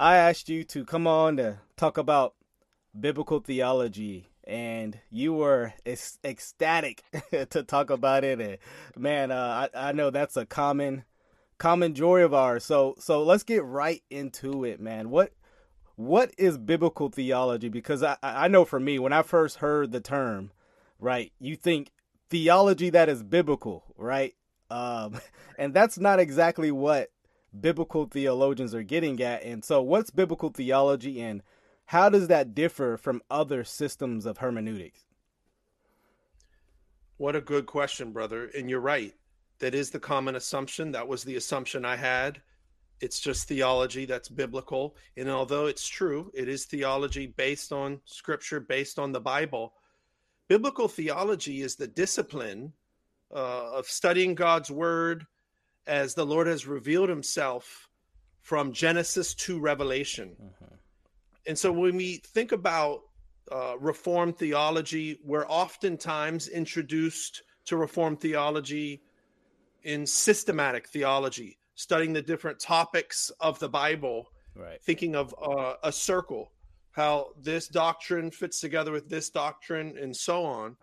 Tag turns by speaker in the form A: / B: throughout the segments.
A: I asked you to come on to talk about biblical theology, and you were ecstatic to talk about it. And man, uh, I, I know that's a common common joy of ours. So so let's get right into it, man. What what is biblical theology? Because I I know for me, when I first heard the term, right, you think theology that is biblical, right? Um, and that's not exactly what biblical theologians are getting at. And so, what's biblical theology, and how does that differ from other systems of hermeneutics?
B: What a good question, brother. And you're right. That is the common assumption. That was the assumption I had. It's just theology that's biblical. And although it's true, it is theology based on scripture, based on the Bible. Biblical theology is the discipline uh, of studying God's word as the Lord has revealed himself from Genesis to Revelation. Mm-hmm. And so when we think about uh, Reformed theology, we're oftentimes introduced to Reformed theology in systematic theology, studying the different topics of the Bible,
A: right.
B: thinking of uh, a circle, how this doctrine fits together with this doctrine, and so on.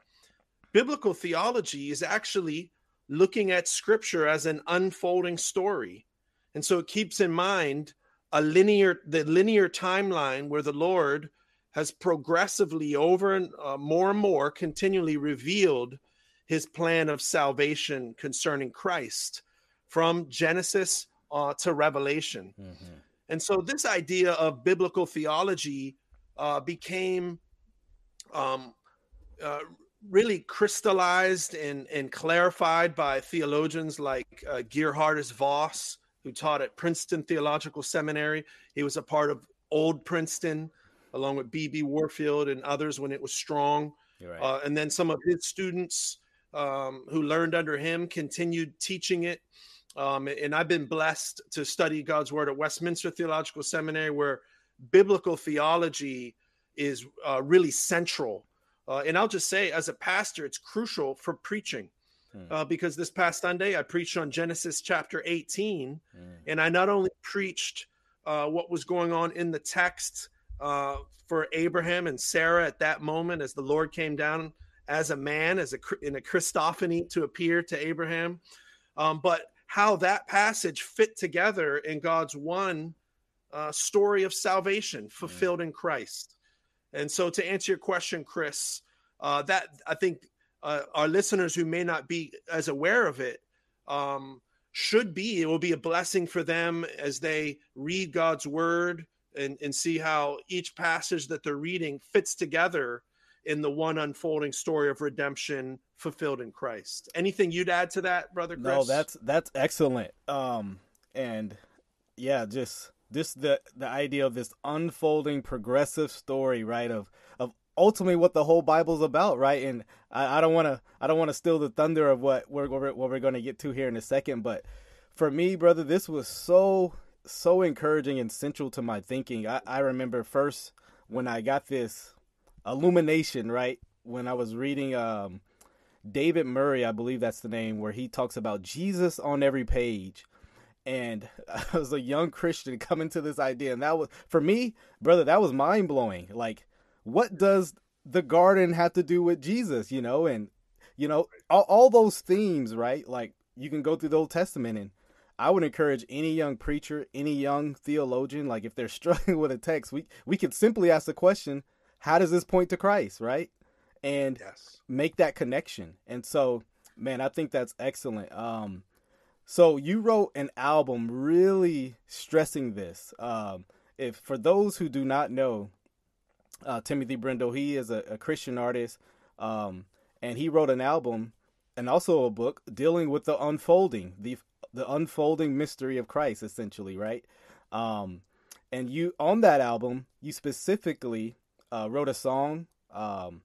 B: Biblical theology is actually looking at scripture as an unfolding story. And so it keeps in mind a linear the linear timeline where the Lord has progressively over and uh, more and more continually revealed his plan of salvation concerning Christ from Genesis uh, to Revelation. Mm-hmm. And so this idea of biblical theology uh, became um, uh, really crystallized and, and clarified by theologians like uh, Geerhardus Vos, who taught at Princeton Theological Seminary. He was a part of Old Princeton, along with B.B. Warfield and others when it was strong. Right. Uh, and then some of his students um, who learned under him continued teaching it. Um, and I've been blessed to study God's Word at Westminster Theological Seminary, where biblical theology is uh, really central uh, and I'll just say, as a pastor, it's crucial for preaching. Hmm. Uh, because this past Sunday I preached on Genesis chapter 18, mm. and I not only preached uh, what was going on in the text uh, for Abraham and Sarah at that moment as the Lord came down as a man, as a in a Christophany to appear to Abraham, um, but how that passage fit together in God's one uh, story of salvation fulfilled mm. in Christ. And so, to answer your question, Chris, uh, that I think uh, our listeners who may not be as aware of it um, should be. It will be a blessing for them as they read God's word and, and see how each passage that they're reading fits together in the one unfolding story of redemption fulfilled in Christ. Anything you'd add to that, brother Chris?
A: No, that's that's excellent. Um, and yeah, just this the the idea of this unfolding progressive story right of of ultimately what the whole bible's about right? And i, I don't want to i don't want to steal the thunder of what we're what we're going to get to here in a second but for me brother this was so so encouraging and central to my thinking. I, I remember first when i got this illumination right when i was reading um david murray i believe that's the name where he talks about jesus on every page and I was a young Christian coming to this idea, and that was for me, brother. That was mind blowing. Like, what does the garden have to do with Jesus? You know, and you know all, all those themes, right? Like, you can go through the Old Testament, and I would encourage any young preacher, any young theologian, like if they're struggling with a text, we we could simply ask the question, "How does this point to Christ?" Right, and yes. make that connection. And so, man, I think that's excellent. Um, so you wrote an album really stressing this. Um, if for those who do not know, uh, Timothy Brindle, he is a, a Christian artist, um, and he wrote an album and also a book dealing with the unfolding, the the unfolding mystery of Christ, essentially, right? Um, and you on that album, you specifically uh, wrote a song um,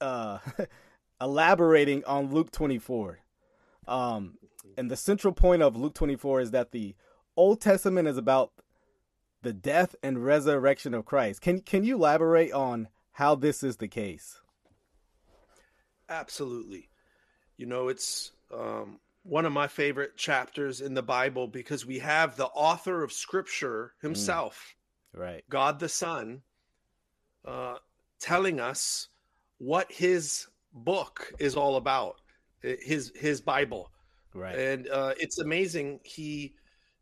A: uh, elaborating on Luke twenty four. Um, and the central point of Luke 24 is that the Old Testament is about the death and resurrection of Christ. Can can you elaborate on how this is the case?
B: Absolutely. You know, it's um, one of my favorite chapters in the Bible because we have the author of Scripture himself,
A: mm. right?
B: God the Son, uh, telling us what His book is all about, his His Bible,
A: right?
B: And uh, it's amazing. He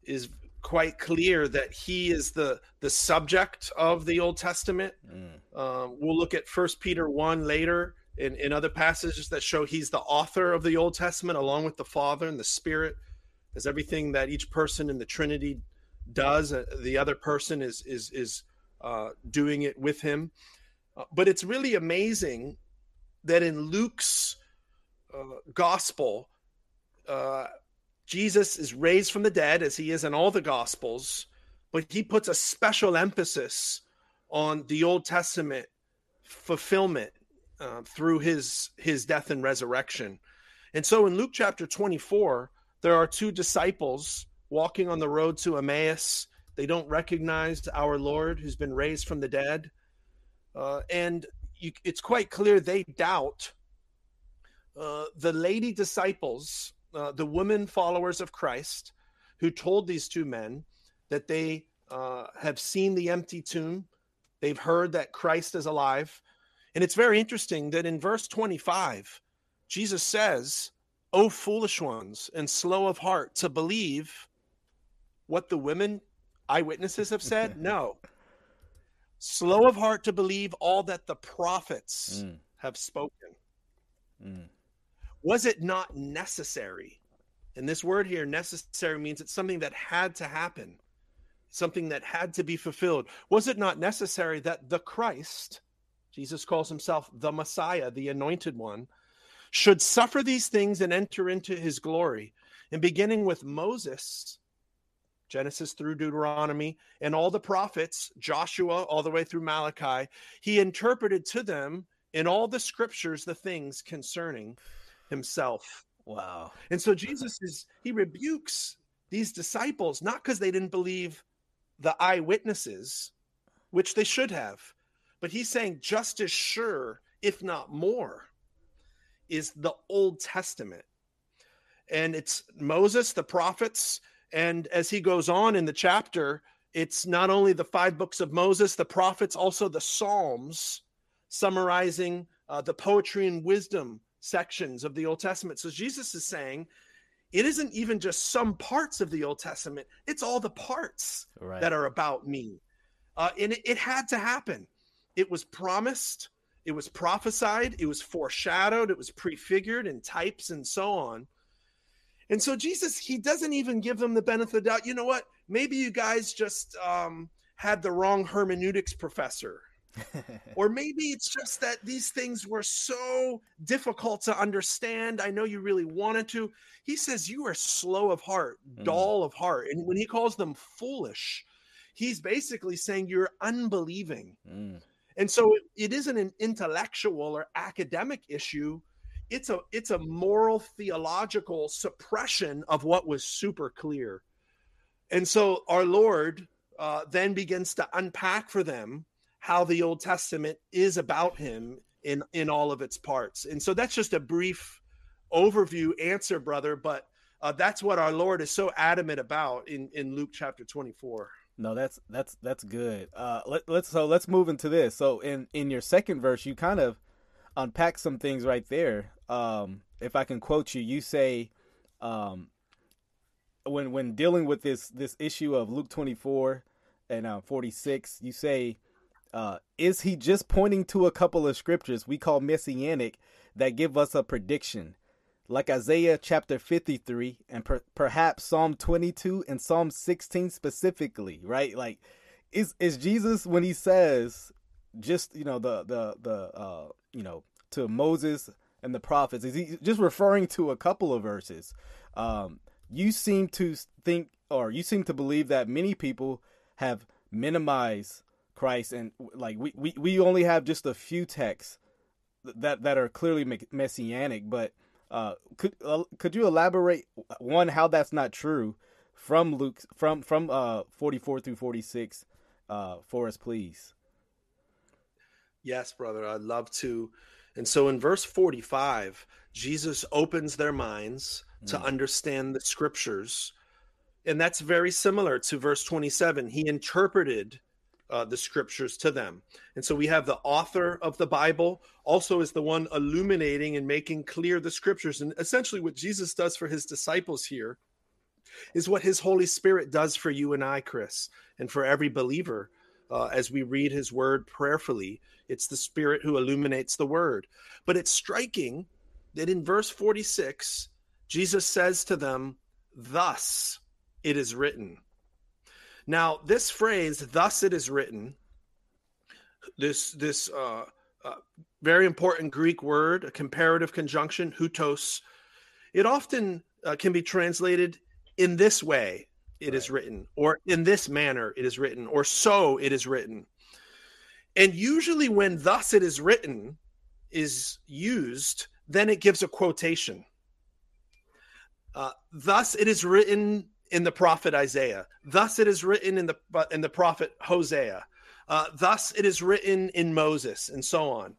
B: is quite clear that he is the the subject of the Old Testament. Mm. Uh, we'll look at First Peter one later in, in other passages that show he's the author of the Old Testament along with the Father and the Spirit, as everything that each person in the Trinity does, uh, the other person is is is uh, doing it with him. Uh, but it's really amazing that in Luke's uh, gospel, uh, Jesus is raised from the dead, as he is in all the gospels, but he puts a special emphasis on the Old Testament fulfillment uh, through his his death and resurrection. And so in Luke chapter 24, there are two disciples walking on the road to Emmaus. They don't recognize our Lord who's been raised from the dead. Uh, and you, it's quite clear they doubt. Uh, the lady disciples, uh, the women followers of Christ, who told these two men that they uh, have seen the empty tomb, they've heard that Christ is alive, and it's very interesting that in verse 25, Jesus says, O foolish ones and slow of heart to believe what the women eyewitnesses have said? no. Slow of heart to believe all that the prophets mm. have spoken. Mm. Was it not necessary? And this word here, necessary, means it's something that had to happen, something that had to be fulfilled. Was it not necessary that the Christ, Jesus calls himself the Messiah, the anointed one, should suffer these things and enter into his glory. And beginning with Moses, Genesis through Deuteronomy, and all the prophets, Joshua all the way through Malachi, he interpreted to them in all the scriptures the things concerning himself.
A: Wow.
B: And so Jesus is, he rebukes these disciples, not because they didn't believe the eyewitnesses, which they should have, but he's saying just as sure, if not more, is the Old Testament. And it's Moses, the prophets. And as he goes on in the chapter, it's not only the five books of Moses, the prophets, also the Psalms, summarizing uh, the poetry and wisdom sections of the Old Testament. So Jesus is saying it isn't even just some parts of the Old Testament, it's all the parts right. that are about me. Uh, and it, it had to happen. It was promised, it was prophesied, it was foreshadowed, it was prefigured in types and so on. And so Jesus, he doesn't even give them the benefit of the doubt. You know what? Maybe you guys just um, had the wrong hermeneutics professor. or maybe it's just that these things were so difficult to understand. I know you really wanted to. He says you are slow of heart, mm. dull of heart. And when he calls them foolish, he's basically saying you're unbelieving. Mm. And so it, it isn't an intellectual or academic issue. It's a it's a moral theological suppression of what was super clear. And so our Lord uh, then begins to unpack for them how the Old Testament is about him in in all of its parts. And so that's just a brief overview answer, brother, but uh, that's what our Lord is so adamant about in in Luke chapter 24.
A: No, that's that's that's good. Uh, let, let's so let's move into this. So in in your second verse, you kind of unpack some things right there. Um, if I can quote you, you say, um, when when dealing with this this issue of Luke twenty four and uh, forty six, you say, uh, is he just pointing to a couple of scriptures we call messianic that give us a prediction? like Isaiah chapter 53 and per- perhaps Psalm 22 and Psalm 16 specifically, right? Like is is Jesus when he says just, you know, the the the uh, you know, to Moses and the prophets, is he just referring to a couple of verses? Um you seem to think or you seem to believe that many people have minimized Christ and like we, we, we only have just a few texts that that are clearly messianic, but uh, could uh, could you elaborate one how that's not true from Luke from from uh 44 through 46 uh for us please?
B: Yes, brother, I'd love to. And so in verse 45, Jesus opens their minds to
A: Mm.
B: understand the scriptures. And that's very similar to verse 27. He interpreted uh, the scriptures to them. And so we have the author of the Bible also is the one illuminating and making clear the scriptures. And essentially, what Jesus does for his disciples here is what his Holy Spirit does for you and I, Chris, and for every believer uh, as we read his word prayerfully. It's the Spirit who illuminates the word. But it's striking that in verse 46, Jesus says to them, Thus it is written. Now, this phrase, thus it is written, this, this, uh, uh, very important Greek word, a comparative conjunction, houtos. It often uh, can be translated in this way it is
A: Right.
B: written, or in this manner it is written, or so it is written. And usually, when thus it is written is used, then it gives a quotation. Uh, thus it is written in the prophet Isaiah. Thus it is written in the in the prophet Hosea. Uh, thus it is written in Moses, and so on.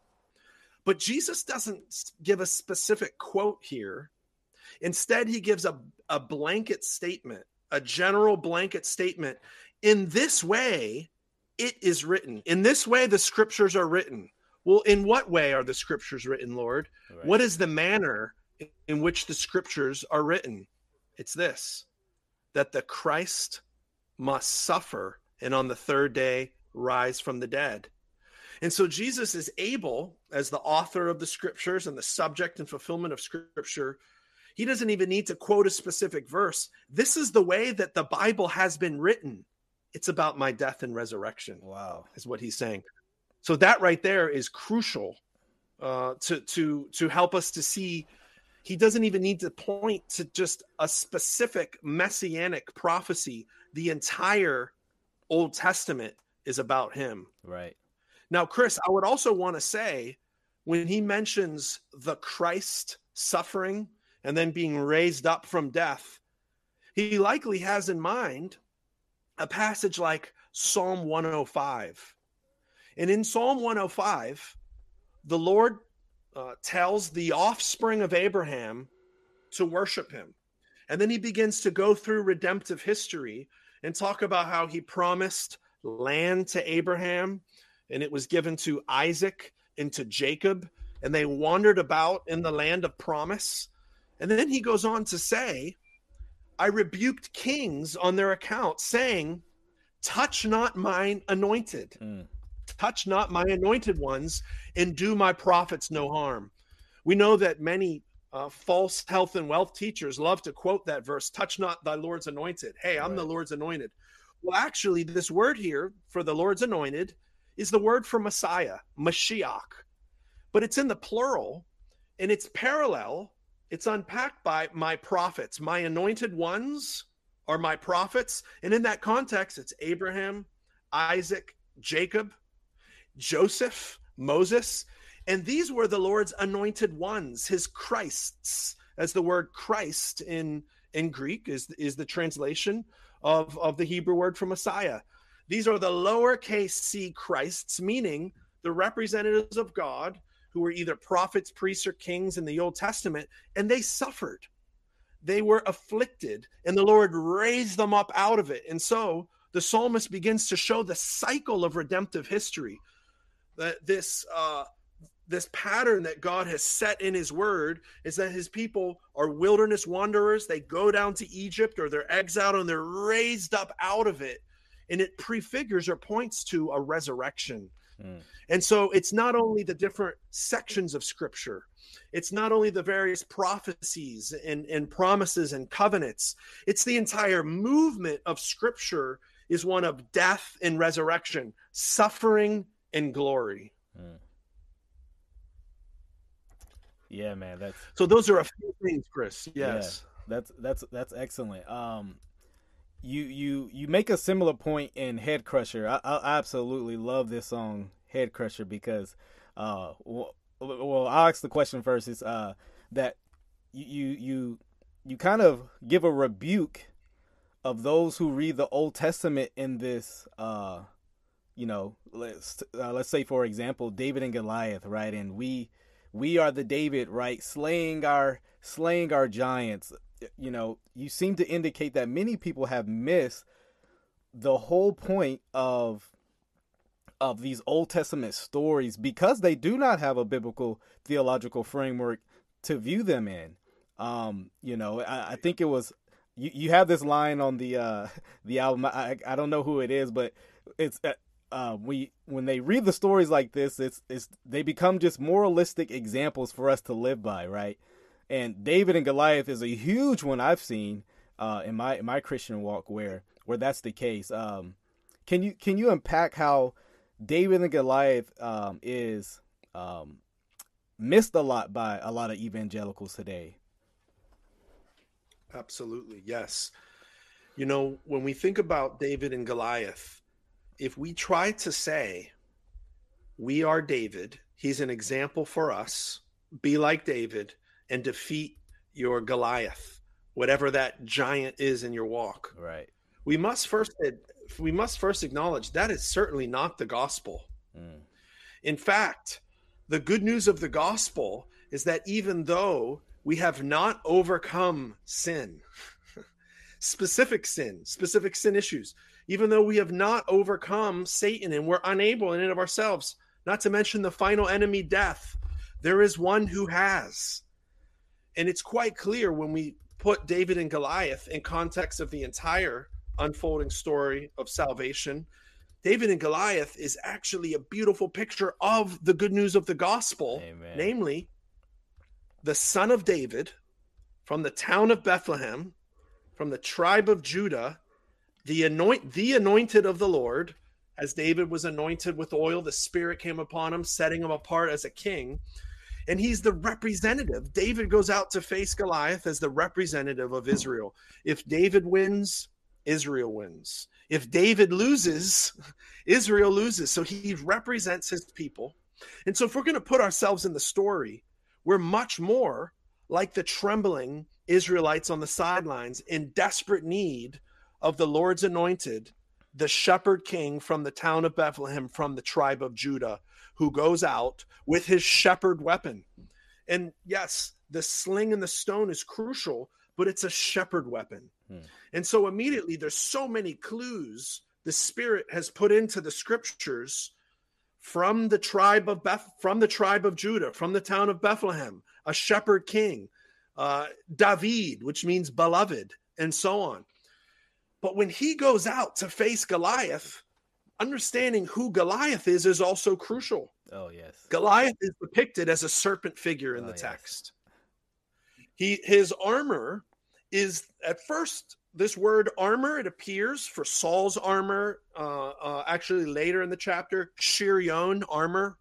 B: But Jesus doesn't give a specific quote here. Instead, he gives a, a blanket statement, a general blanket statement. In this way, it is written. In this way, the scriptures are written. Well, in what way are the scriptures written, Lord?
A: Right.
B: What is the manner in which the scriptures are written? It's this that the Christ must suffer and on the third day rise from the dead. And so Jesus is able, as the author of the scriptures and the subject and fulfillment of scripture, he doesn't even need to quote a specific verse. This is the way that the Bible has been written. It's about my death and resurrection
A: Wow.
B: is what he's saying. So that right there is crucial uh, to to to help us to see. He doesn't even need to point to just a specific messianic prophecy. The entire Old Testament is about him.
A: Right.
B: Now, Chris, I would also want to say when he mentions the Christ suffering and then being raised up from death, he likely has in mind a passage like Psalm 105. And in Psalm 105, the Lord uh, tells the offspring of Abraham to worship him. And then he begins to go through redemptive history and talk about how he promised land to Abraham and it was given to Isaac and to Jacob, and they wandered about in the land of promise. And then he goes on to say, I rebuked kings on their account, saying, Touch not mine anointed,
A: Mm.
B: Touch not my anointed ones, and do my prophets no harm. We know that many uh, false health and wealth teachers love to quote that verse, Touch not thy Lord's anointed. Hey, I'm the Lord's anointed. Well, actually, this word here for the Lord's anointed is the word for Messiah, Mashiach, but it's in the plural and it's parallel. It's unpacked by my prophets. My anointed ones are my prophets. And in that context, it's Abraham, Isaac, Jacob, Joseph, Moses. And these were the Lord's anointed ones, his Christs, as the word Christ in, in Greek is, is the translation of, of the Hebrew word for Messiah. These are the lowercase c Christs, meaning the representatives of God who were either prophets, priests, or kings in the Old Testament, and they suffered. They were afflicted, and the Lord raised them up out of it. And so the psalmist begins to show the cycle of redemptive history. That this uh, this pattern that God has set in His Word is that His people are wilderness wanderers. They go down to Egypt or they're exiled and they're raised up out of it and it prefigures or points to a resurrection.
A: Mm.
B: And so it's not only the different sections of scripture, it's not only the various prophecies and, and promises and covenants, it's the entire movement of scripture is one of death and resurrection, suffering and glory.
A: Mm. Yeah, man. That's
B: So those are a few things, Chris. Yes.
A: That's that's that's excellent. Um, you you you make a similar point in Head Crusher. I, I absolutely love this song Head Crusher because, uh, well, well I'll ask the question first. Is uh that you you you you kind of give a rebuke of those who read the Old Testament in this uh you know let's uh, let's say for example David and Goliath right and we we are the David, right? Slaying our slaying our giants. You know, you seem to indicate that many people have missed the whole point of of these Old Testament stories because they do not have a biblical theological framework to view them in. Um, you know, I, I think it was you, you have this line on the uh, the album. I, I don't know who it is, but it's uh, we when they read the stories like this, it's it's they become just moralistic examples for us to live by, right? And David and Goliath is a huge one I've seen uh, in my in my Christian walk where where that's the case. Um, can you can you unpack how David and Goliath um, is um, missed a lot by a lot of evangelicals today?
B: Absolutely, yes. You know, when we think about David and Goliath, if we try to say we are David, he's an example for us, be like David and defeat your Goliath, whatever that giant is in your walk.
A: Right.
B: We must first we must first acknowledge that is certainly not the gospel. Mm. In fact, the good news of the gospel is that even though we have not overcome sin, specific sin, specific sin issues, even though we have not overcome Satan and we're unable in and of ourselves, not to mention the final enemy, death, there is one who has. And it's quite clear when we put David and Goliath in context of the entire unfolding story of salvation. David and Goliath is actually a beautiful picture of the good news of the gospel, Amen. namely the son of David from the town of Bethlehem, from the tribe of Judah, the anoint the anointed of the Lord, as David was anointed with oil, the Spirit came upon him, setting him apart as a king. And he's the representative. David goes out to face Goliath as the representative of Israel. If David wins, Israel wins. If David loses, Israel loses. So he represents his people. And so if we're going to put ourselves in the story, we're much more like the trembling Israelites on the sidelines in desperate need of the Lord's anointed, the shepherd king from the town of Bethlehem, from the tribe of Judah, who goes out with his shepherd weapon. And yes, the sling and the stone is crucial, but it's a shepherd weapon. Hmm. And so immediately there's so many clues the Spirit has put into the scriptures from the tribe of Beth, from the tribe of Judah, from the town of Bethlehem, a shepherd king, uh, David, which means beloved, and so on. But when he goes out to face Goliath, understanding who Goliath is is also crucial.
A: Oh yes.
B: Goliath is depicted as a serpent figure in oh, the text. Yes. He his armor is at first this word armor it appears for Saul's armor uh, uh, actually later in the chapter shiryon armor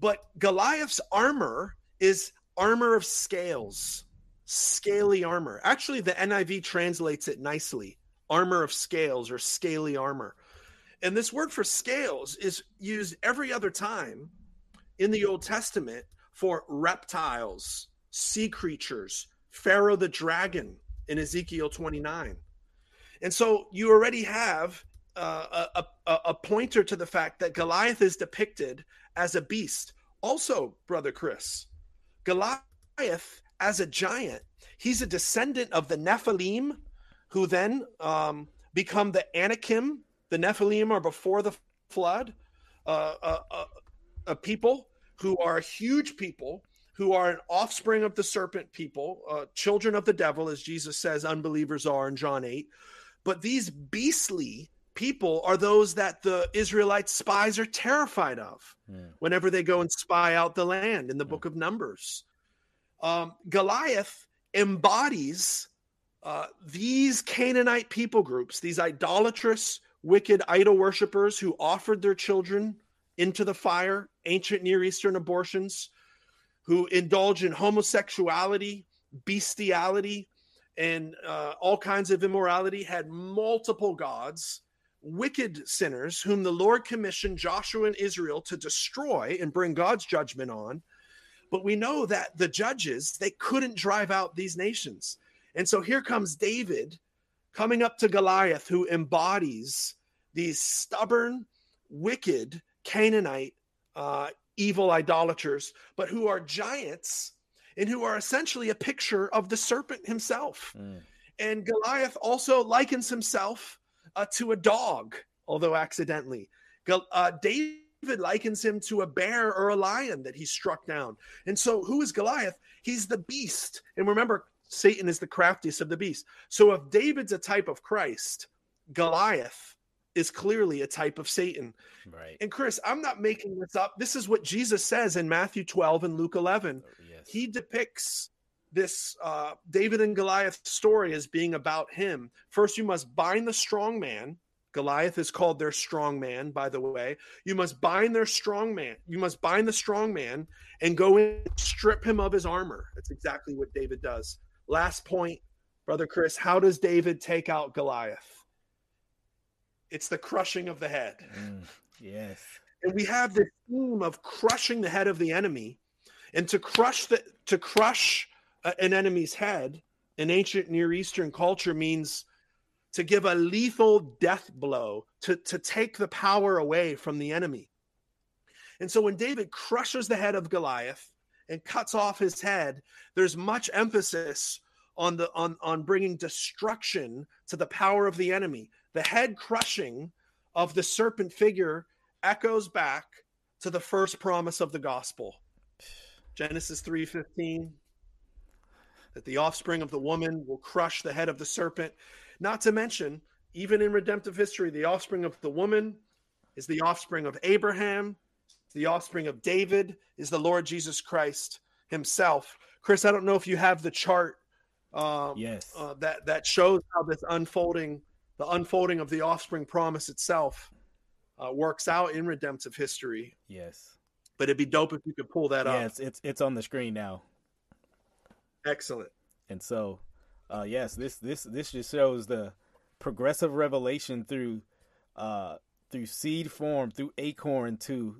B: but Goliath's armor is armor of scales scaly armor actually the NIV translates it nicely armor of scales or scaly armor. And this word for scales is used every other time in the Old Testament for reptiles, sea creatures, Pharaoh the dragon in Ezekiel 29. And so you already have uh, a, a, a pointer to the fact that Goliath is depicted as a beast. Also, brother Chris, Goliath as a giant, he's a descendant of the Nephilim, who then um, become the Anakim. The Nephilim are before the flood, uh, uh, uh, a people who are a huge people who are an offspring of the serpent people, uh, children of the devil, as Jesus says, unbelievers are in John 8. But these beastly people are those that the Israelite spies are terrified of yeah. Whenever they go and spy out the land in the yeah. Book of Numbers. Um, Goliath embodies uh, these Canaanite people groups, these idolatrous, wicked idol worshippers who offered their children into the fire, ancient Near Eastern abortions, who indulge in homosexuality, bestiality, and uh, all kinds of immorality, had multiple gods, wicked sinners whom the Lord commissioned Joshua and Israel to destroy and bring God's judgment on. But we know that the judges, they couldn't drive out these nations. And so here comes David coming up to Goliath, who embodies these stubborn, wicked Canaanite, uh, evil idolaters, but who are giants and who are essentially a picture of the serpent himself. Mm. And Goliath also likens himself uh, to a dog, although accidentally. Uh, David likens him to a bear or a lion that he struck down. And so, who is Goliath? He's the beast. And remember, Satan is the craftiest of the beasts. So, if David's a type of Christ, Goliath is clearly a type of Satan.
A: Right.
B: And Chris, I'm not making this up. This is what Jesus says in Matthew 12 and Luke 11. yes. He depicts this uh, David and Goliath story as being about him. First, you must bind the strong man. Goliath is called their strong man, by the way. You must bind their strong man. You must bind the strong man and go in and strip him of his armor. That's exactly what David does. Last point, brother Chris. How does David take out Goliath? It's the crushing of the head.
A: Mm, yes.
B: And we have this theme of crushing the head of the enemy, and to crush the to crush uh, an enemy's head in ancient Near Eastern culture means to give a lethal death blow to to take the power away from the enemy. And so when David crushes the head of Goliath and cuts off his head, there's much emphasis on the on on bringing destruction to the power of the enemy the head crushing of the serpent figure echoes back to the first promise of the gospel. Genesis 3:15 that the offspring of the woman will crush the head of the serpent. Not to mention, even in redemptive history, the offspring of the woman is the offspring of Abraham, the offspring of David is the Lord Jesus Christ himself. Chris, I don't know if you have the chart
A: um, yes.
B: Uh, that that shows how this unfolding the unfolding of the offspring promise itself uh, works out in redemptive history.
A: Yes.
B: But it'd be dope if you could pull that up.
A: It's, it's it's on the screen now.
B: Excellent.
A: And so, uh, yes, this this this just shows the progressive revelation through uh, through seed form, through acorn to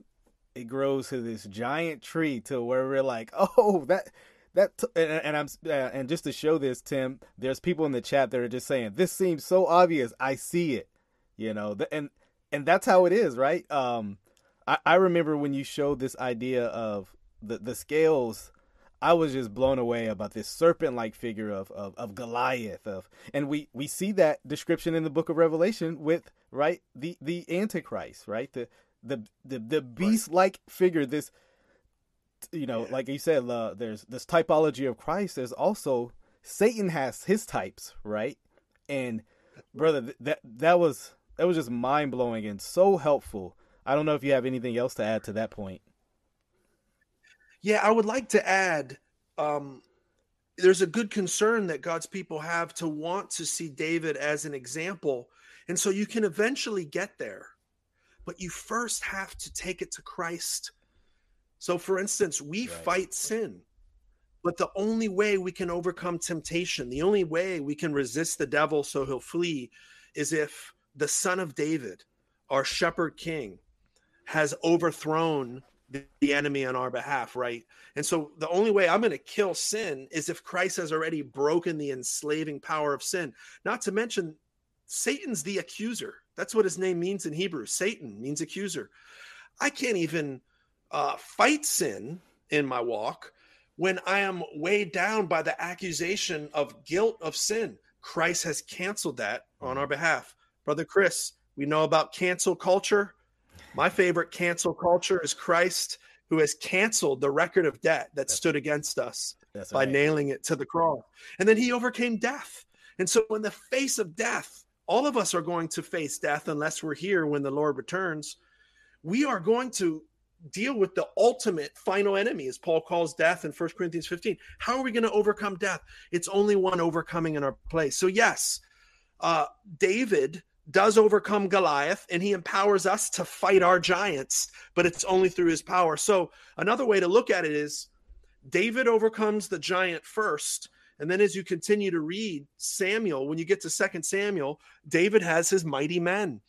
A: it grows to this giant tree to where we're like, oh, that that t- and, and, I'm uh, and just to show this, Tim, there's people in the chat that are just saying this seems so obvious. I see it, you know, the, and and that's how it is, right? Um, I, I remember when you showed this idea of the the scales. I was just blown away about this serpent-like figure of, of, of Goliath of, and we, we see that description in the book of Revelation with right the the Antichrist, right the the the, the beast-like figure, this you know, yeah. like you said, uh, there's this typology of Christ. There's also Satan has his types, right? And brother, that that was that was just mind blowing and so helpful. I don't know if you have anything else to add to that point.
B: Yeah, I would like to add. Um, there's a good concern that God's people have to want to see David as an example, and so you can eventually get there, but you first have to take it to Christ so, for instance, we right. fight sin, but the only way we can overcome temptation, the only way we can resist the devil so he'll flee, is if the son of David, our shepherd king, has overthrown the enemy on our behalf, right? And so the only way I'm going to kill sin is if Christ has already broken the enslaving power of sin. Not to mention, Satan's the accuser. That's what his name means in Hebrew. Satan means accuser. I can't even uh, fight sin in my walk when I am weighed down by the accusation of guilt of sin. Christ has canceled that on our behalf. Brother Chris, we know about cancel culture. My favorite cancel culture is Christ, who has canceled the record of debt that stood against us by right. nailing it to the cross. And then he overcame death. And so, in the face of death, all of us are going to face death unless we're here when the Lord returns. We are going to deal with the ultimate final enemy, as Paul calls death in 1 Corinthians 15. How are we going to overcome death? It's only one overcoming in our place. So, yes, uh, David does overcome Goliath and he empowers us to fight our giants, but it's only through his power. So, another way to look at it is David overcomes the giant first. And then as you continue to read Samuel, when you get to Second Samuel, David has his mighty men.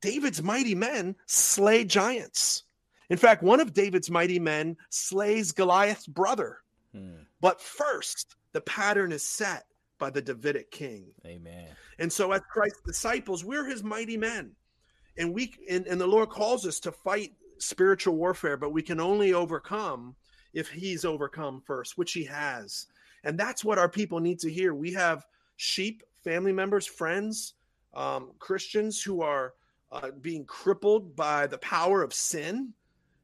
B: David's mighty men slay giants. In fact, one of David's mighty men slays Goliath's brother. Hmm. But first, the pattern is set by the Davidic king.
A: Amen.
B: And so, as Christ's disciples, we're his mighty men. And we and, and the Lord calls us to fight spiritual warfare, but we can only overcome if he's overcome first, which he has. And that's what our people need to hear. We have sheep, family members, friends, um, Christians who are uh, being crippled by the power of sin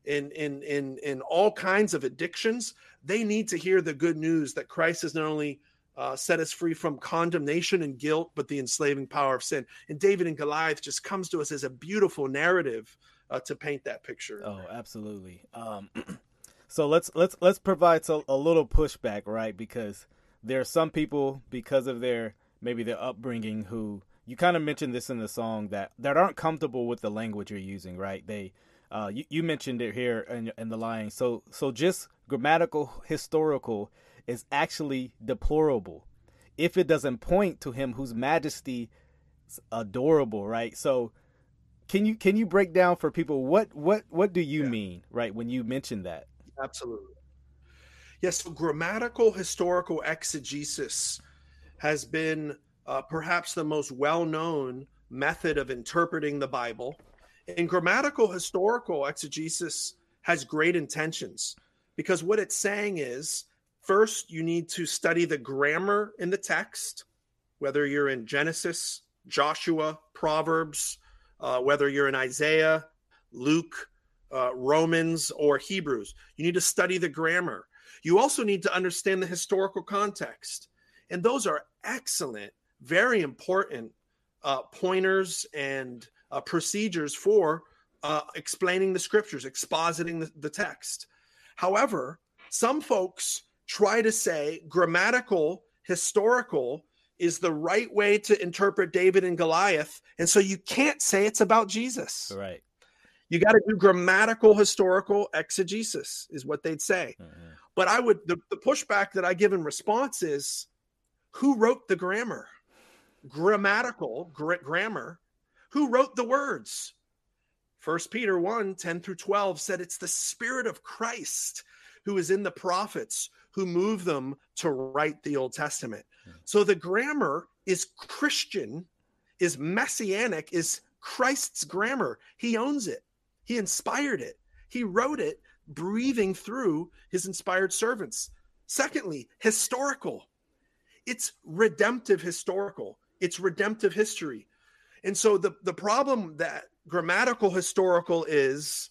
B: in, in, in, in all kinds of addictions. They need to hear the good news that Christ has not only uh, set us free from condemnation and guilt, but the enslaving power of sin. And David and Goliath just comes to us as a beautiful narrative uh, to paint that picture.
A: Oh, absolutely. Um, so let's let's let's provide a, a little pushback, right? Because there are some people, because of their maybe their upbringing, who you kind of mentioned this in the song that that aren't comfortable with the language you're using, right? They uh, you, you mentioned it here in, in the line. So so just grammatical historical is actually deplorable if it doesn't point to him whose majesty is adorable, right? So can you can you break down for people what what what do you yeah. mean, right, when you mention that?
B: Absolutely. Yes, so grammatical historical exegesis has been uh, perhaps the most well-known method of interpreting the Bible. And grammatical historical exegesis has great intentions because what it's saying is First, you need to study the grammar in the text, whether you're in Genesis, Joshua, Proverbs, uh, whether you're in Isaiah, Luke, uh, Romans, or Hebrews. You need to study the grammar. You also need to understand the historical context. And those are excellent, very important uh, pointers and uh, procedures for uh, explaining the scriptures, expositing the, the text. However, some folks try to say grammatical, historical is the right way to interpret David and Goliath. And so you can't say it's about Jesus.
A: Right.
B: You got to do grammatical, historical exegesis, is what they'd say. Mm-hmm. But I would, the, the pushback that I give in response is who wrote the grammar? Grammatical, gr- grammar. Who wrote the words? First Peter 1 10 through 12 said it's the Spirit of Christ who is in the prophets who move them to write the Old Testament. Hmm. So the grammar is Christian, is messianic, is Christ's grammar. He owns it, he inspired it, he wrote it, breathing through his inspired servants. Secondly, historical. It's redemptive historical. It's redemptive history. And so the, the problem that grammatical historical is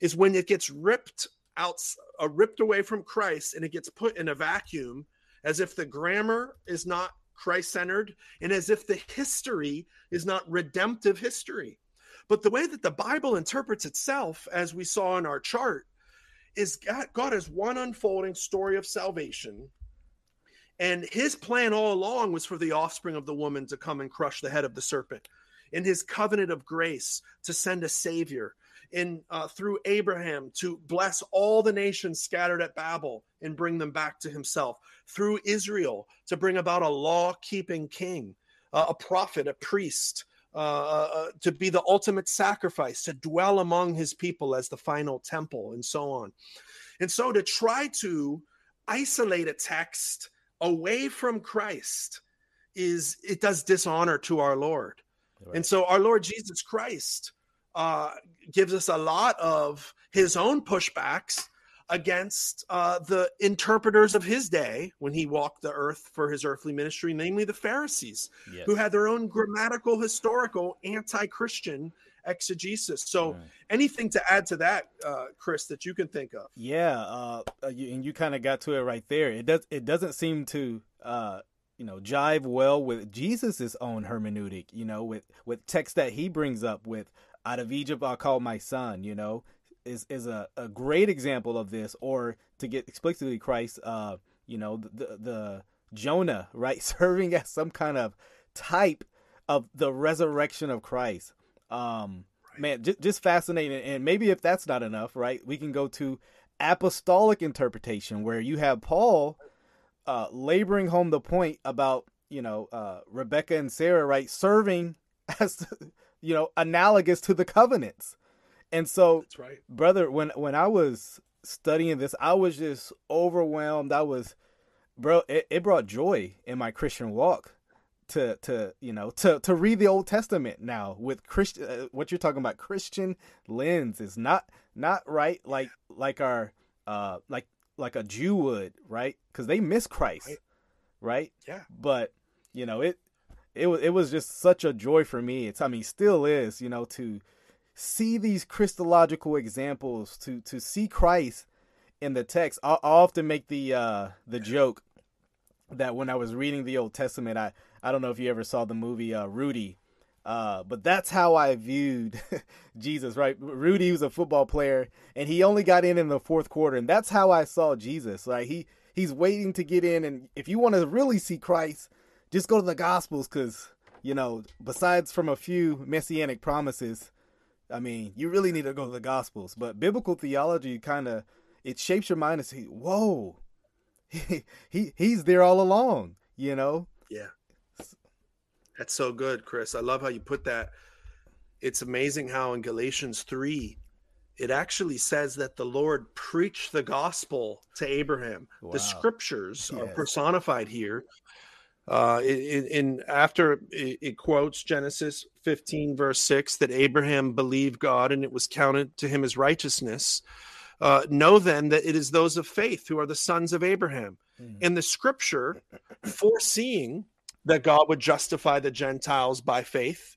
B: is when it gets ripped out uh, ripped away from Christ and it gets put in a vacuum as if the grammar is not Christ centered and as if the history is not redemptive history. But the way that the Bible interprets itself, as we saw in our chart, is God, God has one unfolding story of salvation. And his plan all along was for the offspring of the woman to come and crush the head of the serpent. In his covenant of grace, to send a savior in uh, through Abraham to bless all the nations scattered at Babel and bring them back to himself, through Israel to bring about a law-keeping king, uh, a prophet, a priest, uh, to be the ultimate sacrifice, to dwell among his people as the final temple, and so on. And so to try to isolate a text away from Christ is it does dishonor to our Lord. Right. And so our Lord Jesus Christ uh, gives us a lot of his own pushbacks against uh, the interpreters of his day when he walked the earth for his earthly ministry, namely the Pharisees, yes. who had their own grammatical, historical, anti Christian exegesis. So, right. anything to add to that, uh, Chris, that you can think of?
A: Yeah, uh, uh you, and you kind of got to it right there. It does. It doesn't seem to. Uh, you know, jive well with Jesus's own hermeneutic. You know, with with text that he brings up with out of Egypt I'll call my son, you know, is is a, a great example of this. Or to get explicitly Christ, uh, you know, the the Jonah, right, serving as some kind of type of the resurrection of Christ. Um, right. man, just, just fascinating. And maybe if that's not enough, right, we can go to apostolic interpretation where you have Paul uh, laboring home the point about you know uh, Rebecca and Sarah, right, serving as you know, analogous to the covenants. And so,
B: That's right.
A: brother, when when I was studying this, I was just overwhelmed. I was, bro, it, it brought joy in my Christian walk to to you know to to read the Old Testament now with Christian uh, what you're talking about Christian lens is not not right like like our uh like like a Jew would right because they miss Christ right. right
B: yeah
A: but you know it it was it was just such a joy for me it's I mean still is you know to see these Christological examples to to see Christ in the text I, often make the uh the joke that when I was reading the Old Testament I I don't know if you ever saw the movie uh, Rudy, uh, but that's how I viewed Jesus. Right, Rudy was a football player, and he only got in in the fourth quarter, and that's how I saw Jesus. Right, he he's waiting to get in, and if you want to really see Christ, just go to the Gospels, because you know, besides from a few messianic promises, I mean, you really need to go to the Gospels. But biblical theology kind of it shapes your mind to see, whoa, he, he he's there all along. You know.
B: Yeah. That's so good, Chris. I love how you put that. It's amazing how in Galatians 3, it actually says that the Lord preached the gospel to Abraham. Wow. The scriptures yes. are personified here. Uh, in, in after it, it, quotes Genesis 15 verse 6 that Abraham believed God and it was counted to him as righteousness. Uh, know then that it is those of faith who are the sons of Abraham. Mm. In the scripture, foreseeing that God would justify the Gentiles by faith,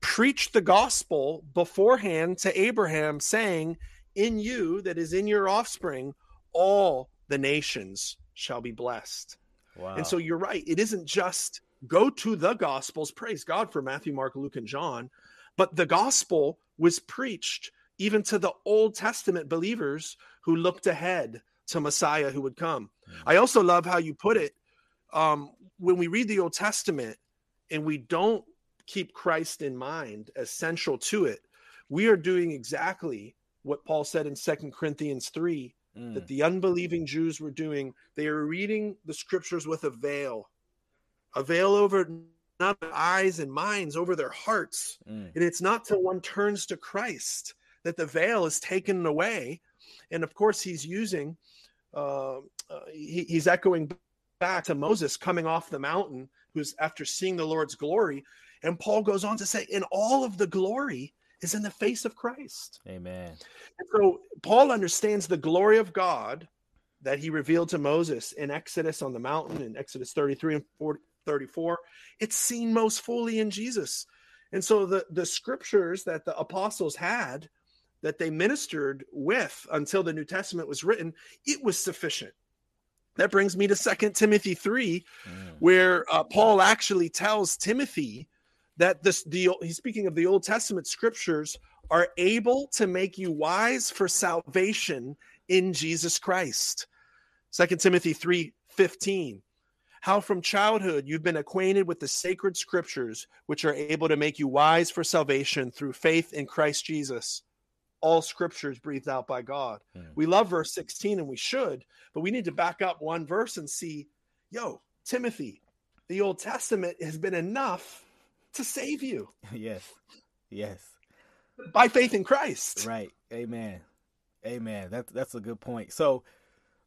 B: preached the gospel beforehand to Abraham, saying, In you, that is in your offspring, all the nations shall be blessed. Wow. And so you're right. It isn't just go to the gospels, praise God for Matthew, Mark, Luke, and John, but the gospel was preached even to the Old Testament believers who looked ahead to Messiah who would come. Mm. I also love how you put it um, when we read the Old Testament and we don't keep Christ in mind as central to it, we are doing exactly what Paul said in Second Corinthians 3 mm. that the unbelieving Jews were doing. They are reading the scriptures with a veil, a veil over not their eyes and minds, over their hearts. Mm. And it's not till one turns to Christ that the veil is taken away. And of course, he's using, uh, uh, he, he's echoing back to Moses coming off the mountain, who's after seeing the Lord's glory. And Paul goes on to say, in all of the glory is in the face of Christ.
A: Amen.
B: And so Paul understands the glory of God that he revealed to Moses in Exodus on the mountain in Exodus 33 and 40, 34. It's seen most fully in Jesus. And so the, the scriptures that the apostles had that they ministered with until the New Testament was written, it was sufficient that brings me to Second Timothy 3, mm. where uh, Paul actually tells Timothy that this the he's speaking of the Old Testament scriptures are able to make you wise for salvation in Jesus Christ. Second Timothy 3 15. How from childhood you've been acquainted with the sacred scriptures, which are able to make you wise for salvation through faith in Christ Jesus all scriptures breathed out by God. Mm. We love verse 16 and we should, but we need to back up one verse and see, yo, Timothy, the Old Testament has been enough to save you.
A: yes. Yes.
B: By faith in Christ.
A: Right. Amen. Amen. That's that's a good point. So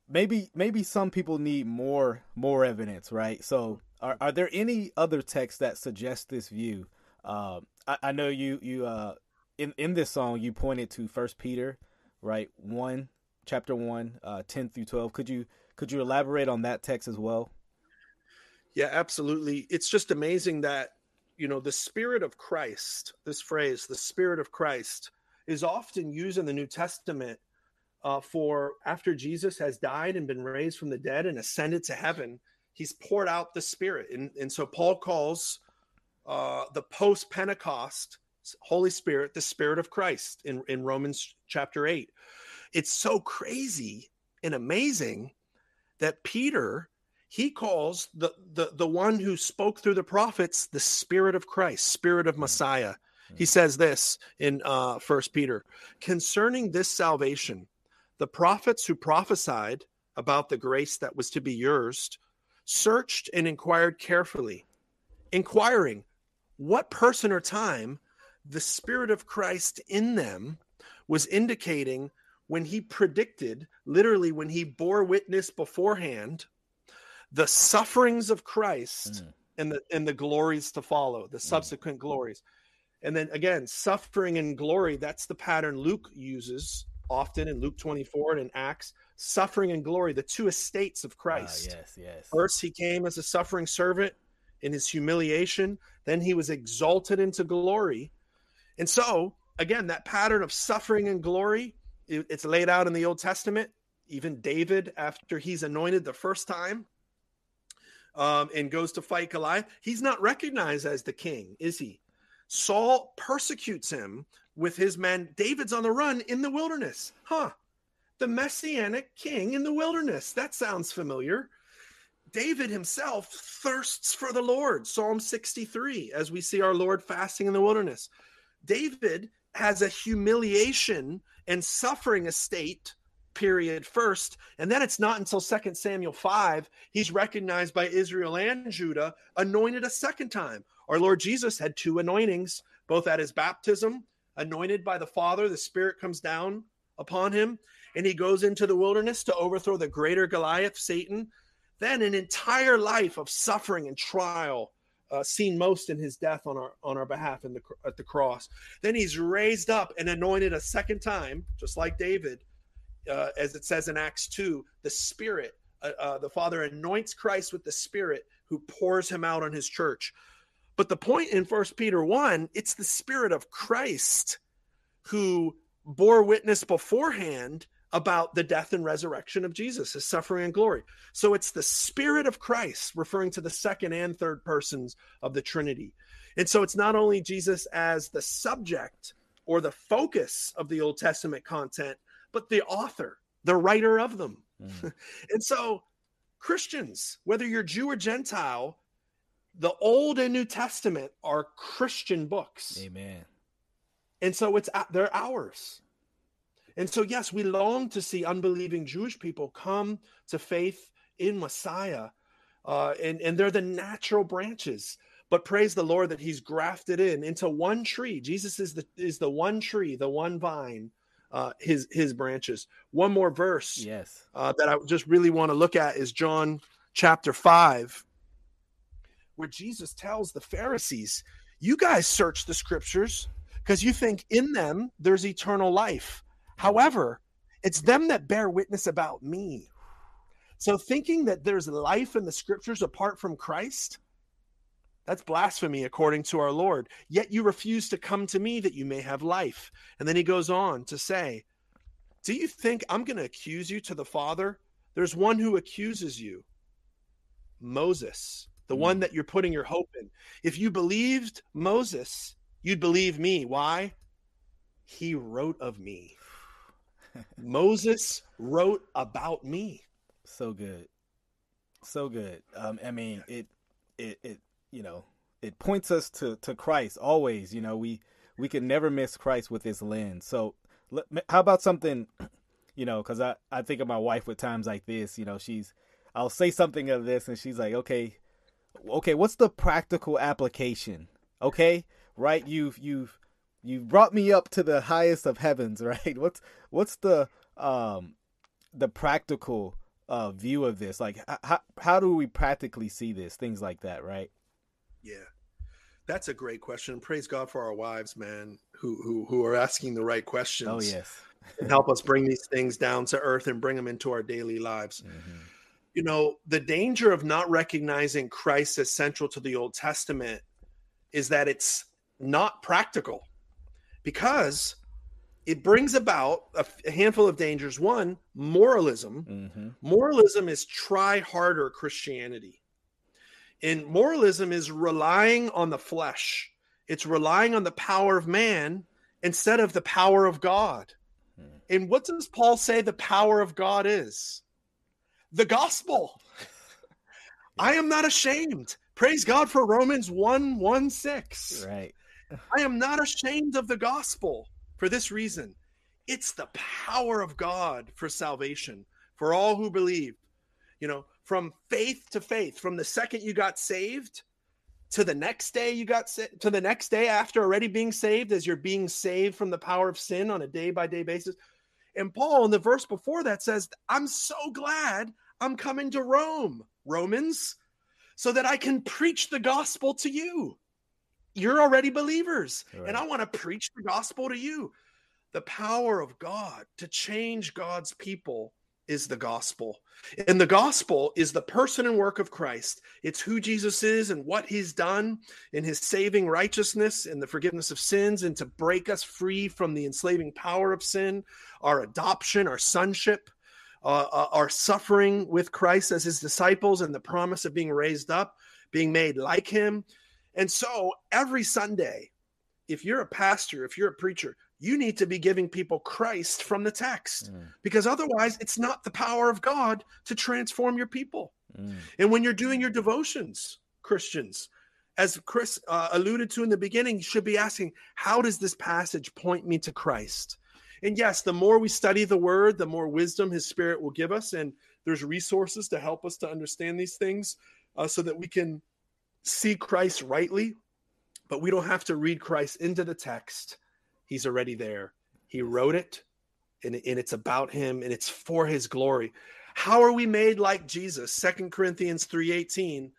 A: maybe maybe some people need more more evidence, right? So are are there any other texts that suggest this view? Um, I, I know you you uh in in this song you pointed to First Peter, right? One, chapter one, uh, ten through twelve. Could you could you elaborate on that text as well?
B: Yeah, absolutely. It's just amazing that you know the spirit of Christ. This phrase, the spirit of Christ, is often used in the New Testament uh, for after Jesus has died and been raised from the dead and ascended to heaven. He's poured out the Spirit, and and so Paul calls uh, the post Pentecost Holy Spirit, the Spirit of Christ in, in Romans chapter 8. It's so crazy and amazing that Peter he calls the, the the one who spoke through the prophets the spirit of christ spirit of messiah he hmm. says this in uh first peter concerning this salvation the prophets who prophesied about the grace that was to be yours searched and inquired carefully inquiring what person or time the Spirit of Christ in them was indicating when he predicted, literally, when he bore witness beforehand, the sufferings of Christ mm. and the and the glories to follow, the subsequent glories. And then again, suffering and glory, that's the pattern Luke uses often in Luke 24 and in Acts. Suffering and glory, the two estates of Christ.
A: Ah, yes, yes.
B: First, he came as a suffering servant in his humiliation. Then he was exalted into glory. And so, again, that pattern of suffering and glory, it- it's laid out in the Old Testament. Even David, after he's anointed the first time um, and goes to fight Goliath, he's not recognized as the king, is he? Saul persecutes him with his men. David's on the run in the wilderness. Huh. The messianic king in the wilderness. That sounds familiar. David himself thirsts for the Lord. Psalm 63, as we see our Lord fasting in the wilderness. David has a humiliation and suffering estate period first and then it's not until 2 samuel 5 he's recognized by israel and judah anointed a second time our lord jesus had two anointings both at his baptism anointed by the father the spirit comes down upon him and he goes into the wilderness to overthrow the greater goliath satan then an entire life of suffering and trial uh, seen most in his death on our on our behalf in the at the cross. Then he's raised up and anointed a second time, just like David, uh, as it says in Acts two. The Spirit, uh, uh, the Father anoints Christ with the Spirit, who pours him out on his church. But the point in First Peter one, it's the Spirit of Christ who bore witness beforehand about the death and resurrection of Jesus, his suffering and glory. So it's the Spirit of Christ, referring to the second and third persons of the Trinity. And so it's not only Jesus as the subject or the focus of the Old Testament content, but the author, the writer of them.
A: Mm.
B: and so, Christians, whether you're Jew or Gentile, the Old and New Testament are Christian books.
A: Amen.
B: And so it's they're ours. And so, yes, we long to see unbelieving Jewish people come to faith in Messiah, uh, and and they're the natural branches. But praise the Lord that He's grafted in into one tree. Jesus is the is the one tree, the one vine. Uh, his his branches. One more verse
A: Yes.
B: uh, that I just really want to look at is John chapter five, where Jesus tells the Pharisees, "You guys search the scriptures because you think in them there's eternal life." However, it's them that bear witness about me. So thinking that there's life in the scriptures apart from Christ, that's blasphemy according to our Lord. Yet you refuse to come to me that you may have life. And then he goes on to say, Do you think I'm going to accuse you to the Father? There's one who accuses you Moses, the one that you're putting your hope in. If you believed Moses, you'd believe me. Why? He wrote of me. Moses wrote about me.
A: So good. So good. Um, I mean, it, it, it, you know, it points us to, to Christ always. You know, we, we can never miss Christ with this lens. So, how about something, you know, because I, I think of my wife with times like this. You know, she's, I'll say something of this, and she's like, okay, okay, what's the practical application? Okay, right? You've, you've, you've brought me up to the highest of heavens, right? What's, what's the, um, the practical uh, view of this? Like, how how do we practically see this? Things like that, right?
B: Yeah. That's a great question. Praise God for our wives, man, who who who are asking the right questions.
A: Oh yes.
B: and help us bring these things down to earth and bring them into our daily lives.
A: Mhm.
B: You know, the danger of not recognizing Christ as central to the Old Testament is that it's not practical because it brings about a, a handful of dangers. One, moralism.
A: Mhm.
B: Moralism is try harder Christianity. And moralism is relying on the flesh, it's relying on the power of man instead of the power of God.
A: Hmm.
B: And what does Paul say the power of God is? The gospel. I am not ashamed. Praise God for Romans 1 1 6.
A: Right.
B: I am not ashamed of the gospel for this reason. It's the power of God for salvation for all who believe. You know, from faith to faith, from the second you got saved to the next day you got sa- to the next day after already being saved as you're being saved from the power of sin on a day by day basis. And Paul in the verse before that says, "I'm so glad I'm coming to Rome." Romans so that I can preach the gospel to you. You're already believers,
A: Right.
B: and I want to preach the gospel to you. The power of God to change God's people is the gospel. And the gospel is the person and work of Christ. It's who Jesus is and what he's done in his saving righteousness and the forgiveness of sins and to break us free from the enslaving power of sin, our adoption, our sonship, uh, uh, our suffering with Christ as his disciples and the promise of being raised up, being made like him. And so every Sunday, if you're a pastor, if you're a preacher, you need to be giving people Christ from the text
A: Mm,
B: because otherwise it's not the power of God to transform your people.
A: mm,
B: And when you're doing your devotions, Christians, as Chris uh, alluded to in the beginning, you should be asking, how does this passage point me to Christ? And yes, the more we study the word, the more wisdom his spirit will give us. And there's resources to help us to understand these things uh, so that we can see Christ rightly. But we don't have to read Christ into the text. He's already there. He wrote it, and, and it's about him, and it's for his glory. How are we made like Jesus? Second Corinthians 3:18.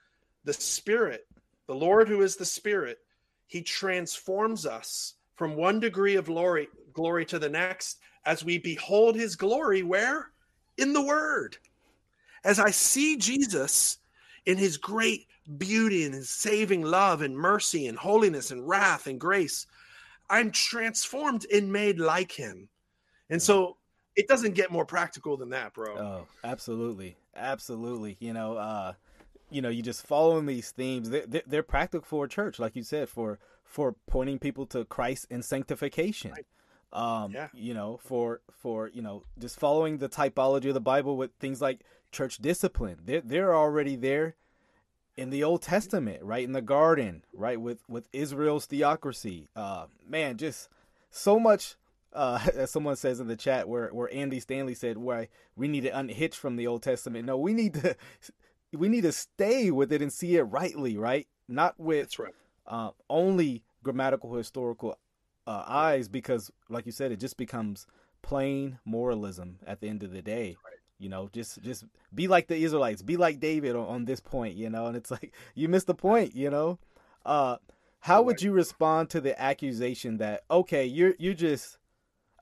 B: The Spirit, the Lord who is the Spirit, he transforms us from one degree of glory, glory to the next as we behold his glory where? In the word. As I see Jesus in his great beauty and his saving love and mercy and holiness and wrath and grace, I'm transformed and made like him. And so it doesn't get more practical than that, bro.
A: Oh, absolutely, absolutely. You know, uh, you know, you just following these themes. They're, they're, they're practical for a church, like you said, for for pointing people to Christ and sanctification.
B: Right.
A: Um,
B: Yeah.
A: you know, for for you know, just following the typology of the Bible with things like church discipline. They're they're already there in the Old Testament, right in the garden, right with with Israel's theocracy. Uh, man, just so much. Uh, as someone says in the chat, where where Andy Stanley said, why we need to unhitch from the Old Testament. No, we need to we need to stay with it and see it rightly, right? Not with
B: right.
A: uh, only grammatical historical uh, eyes, because like you said, it just becomes plain moralism at the end of the day. You know, just just be like the Israelites, be like David on, on this point, you know, and it's like you missed the point, you know. Uh, how would you respond to the accusation that okay, you're you're just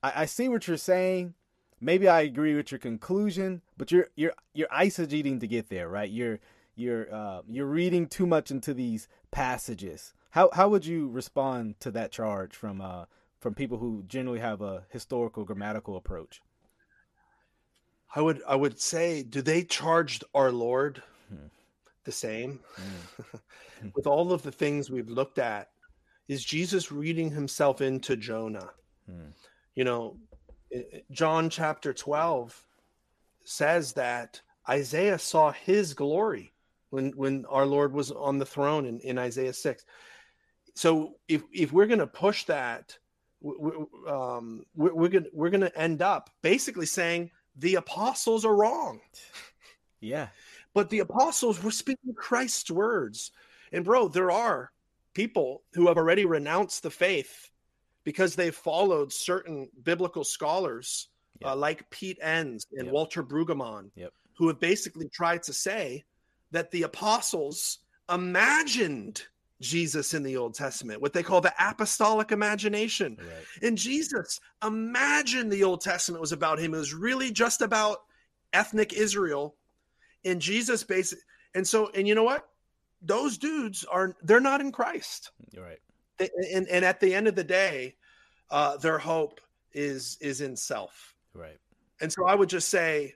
A: I, I see what you're saying. Maybe I agree with your conclusion, but you're you're you're eisegeting to get there, right? You're you're uh, you're reading too much into these passages. How how would you respond to that charge from uh from people who generally have a historical grammatical approach?
B: I would I would say, do they charge our Lord
A: Hmm.
B: the same?
A: Mm.
B: With all of the things we've looked at, is Jesus reading himself into Jonah?
A: Hmm.
B: You know, John chapter 12 says that Isaiah saw his glory when when our Lord was on the throne in, in Isaiah 6. So if if we're going to push that w- w- um, we're, we're going we're going to end up basically saying the apostles are wrong
A: Yeah.
B: but the apostles were speaking Christ's words. And bro, there are people who have already renounced the faith because they've followed certain biblical scholars
A: Yep.
B: uh, like Pete Enns and
A: Yep.
B: Walter Brueggemann,
A: Yep.
B: who have basically tried to say that the apostles imagined Jesus in the Old Testament, what they call the apostolic imagination.
A: Right.
B: And Jesus imagined the Old Testament was about him. It was really just about ethnic Israel. And Jesus basic and so and you know what? Those dudes are they're not in Christ.
A: You're right.
B: They- And and at the end of the day, uh, their hope is is in self.
A: Right.
B: And so I would just say,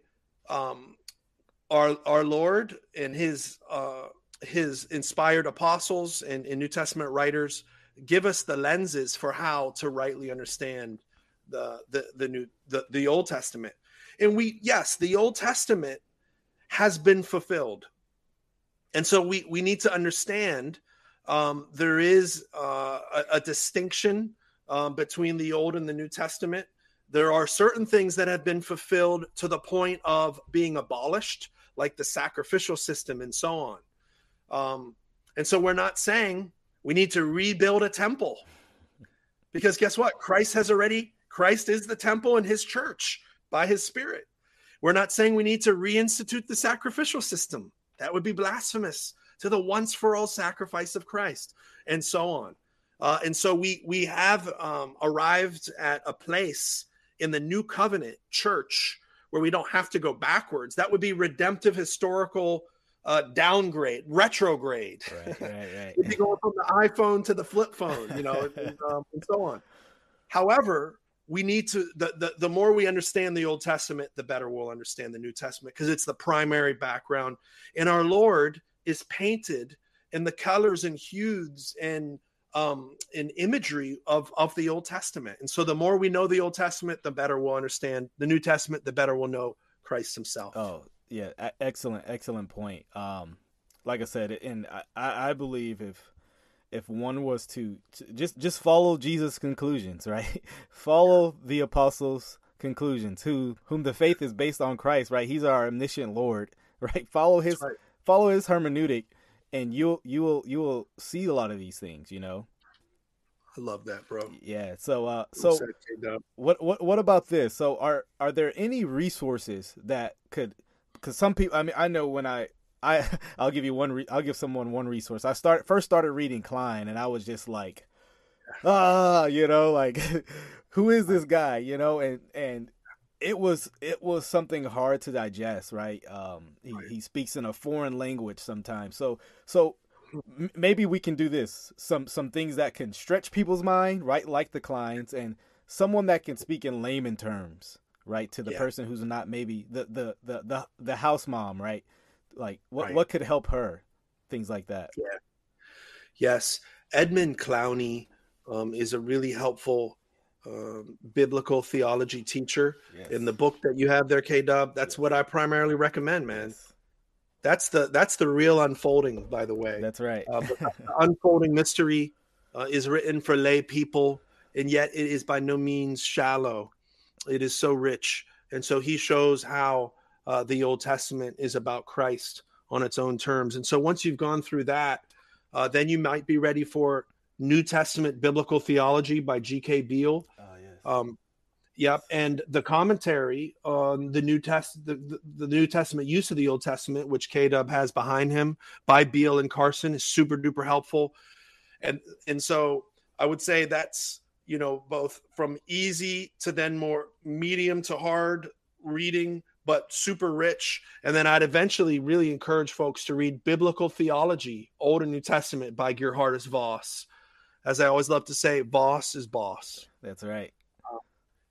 B: um, our our Lord and his uh, his inspired apostles and, and New Testament writers give us the lenses for how to rightly understand the the the new the, the Old Testament. And we yes, the Old Testament has been fulfilled. And so we we need to understand um, there is uh, a, a distinction um, between the Old and the New Testament there are certain things that have been fulfilled to the point of being abolished like the sacrificial system and so on um, and so we're not saying we need to rebuild a temple because guess what christ has already christ is the temple in his church by his spirit we're not saying we need to reinstitute the sacrificial system that would be blasphemous to the once for all sacrifice of Christ, and so on. Uh, and so we we have um, arrived at a place in the new covenant church where we don't have to go backwards. That would be redemptive historical uh, downgrade, retrograde. Right, right, right. If You'd be going from the iPhone to the flip phone, you know, and, um, and so on. However, we need to the, the the more we understand the Old Testament, the better we'll understand the New Testament because it's the primary background. And our Lord is painted in the colors and hues and um in imagery of of the Old Testament. And so the more we know the Old Testament, the better we'll understand the New Testament, the better we'll know Christ himself.
A: Oh, yeah, excellent excellent point. Um like I said, and I, I believe if if one was to, to just just follow Jesus' conclusions, right? follow the apostles' conclusions, who whom the faith is based on Christ, right? He's our omniscient Lord, right? Follow his right. follow his hermeneutic, and you'll you will you will see a lot of these things, you know.
B: I love that, bro.
A: Yeah. So uh so what what what about this? So are are there any resources that could cuz some people I mean I know when I I I'll give you one. Re- I'll give someone one resource. I start first started reading Kline, and I was just like, ah, you know, like who is this guy, you know, and and it was it was something hard to digest, right? Um, he he speaks in a foreign language sometimes, so so m- maybe we can do this some some things that can stretch people's mind, right? Like the Klines and someone that can speak in layman terms, right, to the yeah. person who's not maybe the the the the, the house mom, right? Like what right. what could help her? Things like that.
B: Yeah. Yes, Edmund Clowney um, is a really helpful um, biblical theology teacher. Yes. In the book that you have there, K Dub, that's what I primarily recommend, man. Yes. That's the that's the real unfolding, by the way.
A: That's right.
B: uh, unfolding mystery uh, is written for lay people, and yet it is by no means shallow. It is so rich, and so he shows how uh, the Old Testament is about Christ on its own terms. And so once you've gone through that, uh, then you might be ready for New Testament biblical theology by G.K. Beale. Uh, yes. um, yep, and the commentary on the New Test the, the, the, New Testament use of the Old Testament, which K Dub has behind him by Beale and Carson, is super duper helpful. And and so I would say that's you know both from easy to then more medium to hard reading but super rich. And then I'd eventually really encourage folks to read Biblical Theology, Old and New Testament by Geerhardus Vos. As I always love to say, Vos is boss.
A: That's right.
B: Uh,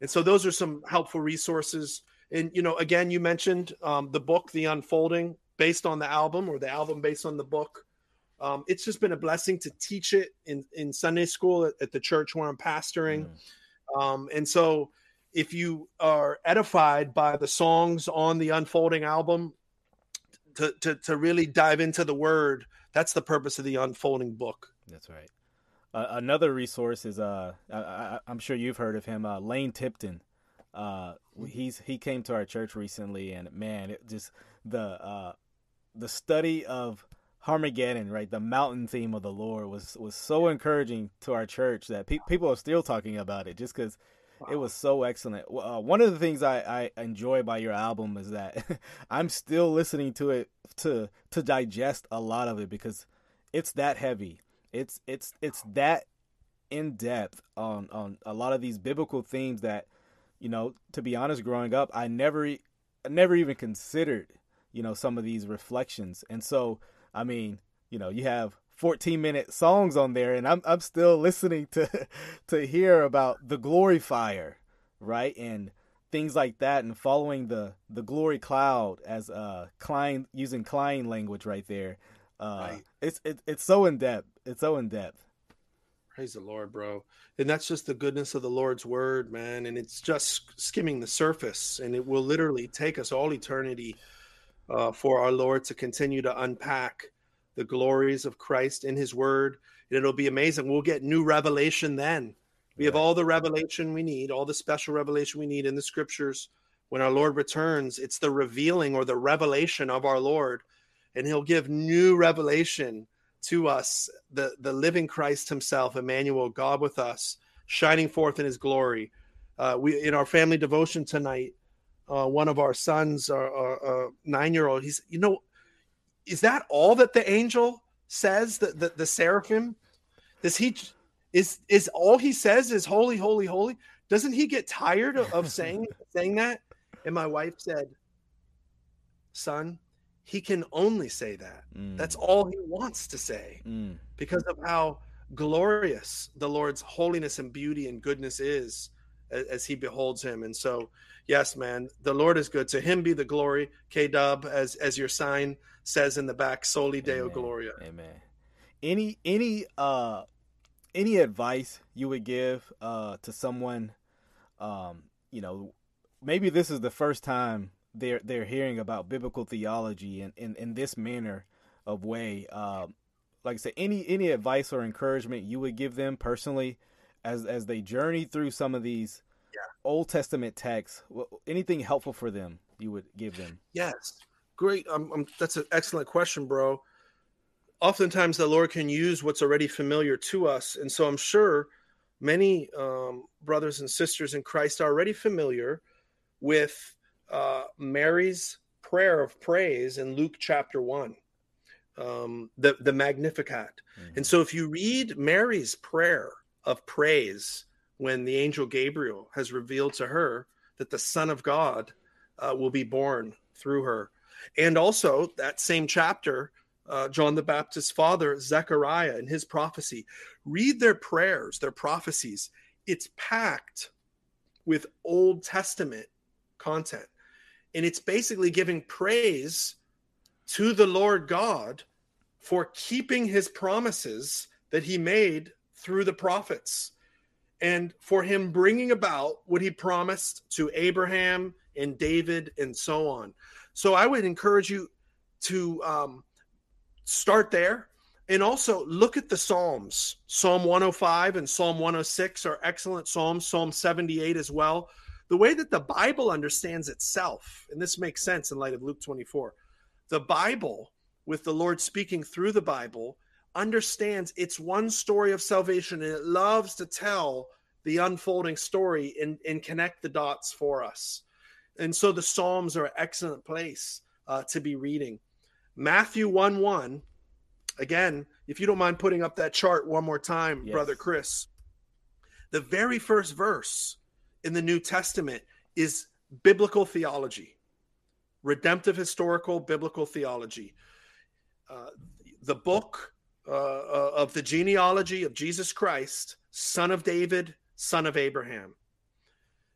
B: and so those are some helpful resources. And, you know, again, you mentioned um, the book, The Unfolding, based on the album or the album based on the book. Um, it's just been a blessing to teach it in, in Sunday school at, at the church where I'm pastoring. Mm. Um, and so if you are edified by the songs on the unfolding album to, to, to really dive into the word that's the purpose of the unfolding book
A: that's right uh, another resource is uh I, am sure you've heard of him uh, lane tipton uh he's he came to our church recently and man it just the uh the study of Harmageddon, right? The mountain theme of the Lord was was so encouraging to our church that pe- people are still talking about it, just because Wow. It was so excellent. Uh, one of the things I, I enjoy by your album is that I'm still listening to it to to digest a lot of it because it's that heavy. It's it's it's that in depth on on a lot of these biblical themes that you know. To be honest, growing up, I never I never even considered you know some of these reflections, and so I mean, you know, you have 14 minute songs on there and I'm I'm still listening to to hear about the glory fire, right? And things like that and following the the glory cloud as uh Kline using Kline language right there. Uh right. it's it, it's so in depth. It's so in depth.
B: Praise the Lord, bro. And that's just the goodness of the Lord's word, man. And it's just skimming the surface. And it will literally take us all eternity uh, for our Lord to continue to unpack the glories of Christ in his word. And It'll be amazing. We'll get new revelation then. We have all the revelation we need, all the special revelation we need in the scriptures. When our Lord returns, it's the revealing or the revelation of our Lord. And he'll give new revelation to us, the, the living Christ himself, Emmanuel, God with us, shining forth in his glory. Uh, we in our family devotion tonight, uh, one of our sons, our, our, our nine year old, he's, you know, is that all that the angel says? The the, the seraphim? Does he is is all he says is holy, holy, holy? Doesn't he get tired of, of saying saying that? And my wife said, "Son, he can only say that. Mm. That's all he wants to say mm. because of how glorious the Lord's holiness and beauty and goodness is as, as, he beholds him. And so, yes, man, the Lord is good. To him be the glory, K Dub, as as your sign says in the back, Soli Deo
A: Amen.
B: Gloria.
A: Amen. Any any uh any advice you would give uh to someone um you know maybe this is the first time they're they're hearing about biblical theology in in, in this manner of way um like I said, any any advice or encouragement you would give them personally as as they journey through some of these yeah. Old Testament texts? Anything helpful for them you would give them?
B: Yes, great. Um, um, that's an excellent question, bro. Oftentimes, the Lord can use what's already familiar to us, and so I'm sure many um, brothers and sisters in Christ are already familiar with uh, Mary's prayer of praise in Luke chapter one um, the the Magnificat. Mm-hmm. And so, if you read Mary's prayer of praise when the angel Gabriel has revealed to her that the Son of God uh, will be born through her, and also that same chapter, uh, John the Baptist's father Zechariah and his prophecy, read their prayers, their prophecies. It's packed with Old Testament content, and it's basically giving praise to the Lord God for keeping his promises that he made through the prophets and for him bringing about what he promised to Abraham and David and so on. So I would encourage you to um, start there and also look at the Psalms. Psalm 105 and Psalm 106 are excellent Psalms, Psalm 78 as well. The way that the Bible understands itself, and this makes sense in light of Luke 24 the Bible, with the Lord speaking through the Bible, understands it's one story of salvation and it loves to tell the unfolding story and, and connect the dots for us. And so the Psalms are an excellent place uh, to be reading. Matthew 1 1, again, if you don't mind putting up that chart one more time, yes. Brother Chris, the very first verse in the New Testament is biblical theology redemptive historical biblical theology. Uh, the book uh, uh, of the genealogy of Jesus Christ, son of David, son of Abraham.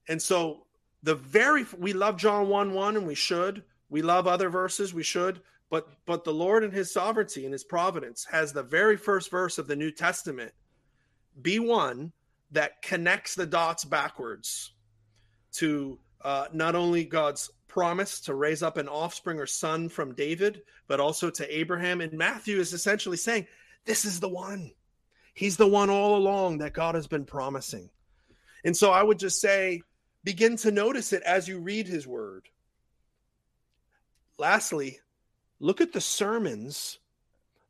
B: And so the very we love John 1 1 and we should. We love other verses, we should, but but the Lord in his sovereignty and his providence has the very first verse of the New Testament be one that connects the dots backwards to uh, not only God's promise to raise up an offspring or son from David, but also to Abraham. And Matthew is essentially saying, This is the one. He's the one all along that God has been promising. And so I would just say, begin to notice it as you read his word. Lastly, look at the sermons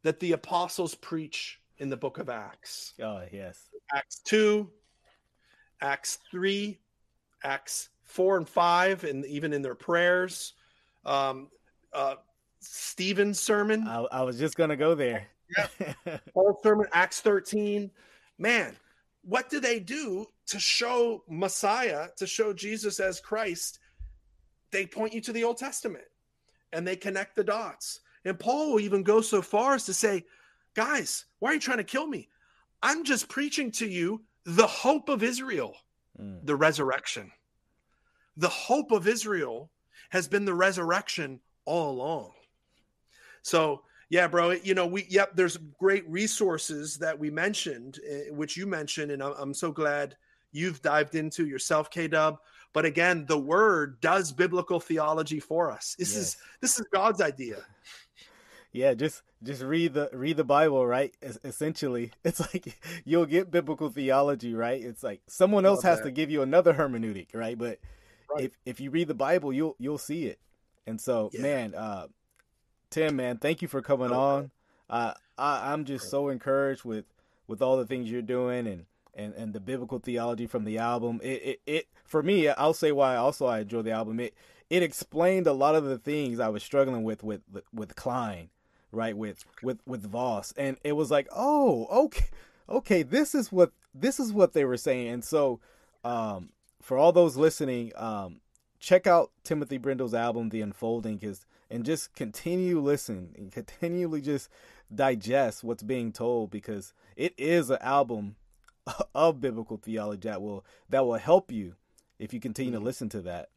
B: that the apostles preach in the book of Acts.
A: Oh, yes.
B: Acts 2, Acts 3, Acts four and five, and even in their prayers. Um, uh, Stephen's sermon.
A: I, I was just gonna go there.
B: Yeah. Paul's sermon, Acts 13. Man, what do they do to show Messiah, to show Jesus as Christ? They point you to the Old Testament and they connect the dots. And Paul will even go so far as to say, guys, why are you trying to kill me? I'm just preaching to you the hope of Israel, mm. the resurrection the hope of Israel has been the resurrection all along. So, yeah, bro, you know, we, yep, there's great resources that we mentioned, eh, which you mentioned, and I'm so glad you've dived into yourself, K Dub. But again, the word does biblical theology for us. This yes. is this is God's idea.
A: Yeah, just just read the read the Bible, right? Essentially, it's like you'll get biblical theology, right? It's like someone else has to give you another hermeneutic, right? But right. if if you read the Bible, you'll you'll see it. And so, yeah. man, uh, Tim, man, thank you for coming oh, on. Uh, I, I'm just so encouraged with with all the things you're doing and and and the biblical theology from the album. It it, it for me, I'll say why also I enjoy the album. It it explained a lot of the things I was struggling with with with Kline. right with with with Vos, and it was like, oh, okay, okay, this is what this is what they were saying, and so um, for all those listening, um, check out Timothy Brindle's album, The Unfolding, cause, and just continue listen and continually just digest what's being told because it is an album of biblical theology that will that will help you if you continue to mm-hmm. listen to that.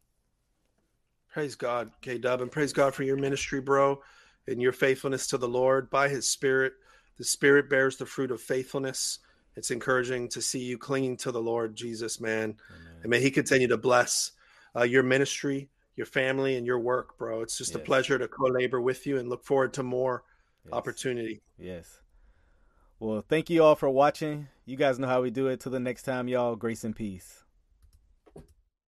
B: Praise God, K Dub, and praise God for your ministry, bro, and your faithfulness to the Lord by His Spirit. The Spirit bears the fruit of faithfulness. It's encouraging to see you clinging to the Lord Jesus, man. Amen. And may He continue to bless uh, your ministry, your family, and your work, bro. It's just yes. a pleasure to co labor with you and look forward to more yes. opportunity.
A: Yes. Well, thank you all for watching. You guys know how we do it. Till the next time, y'all, grace and peace.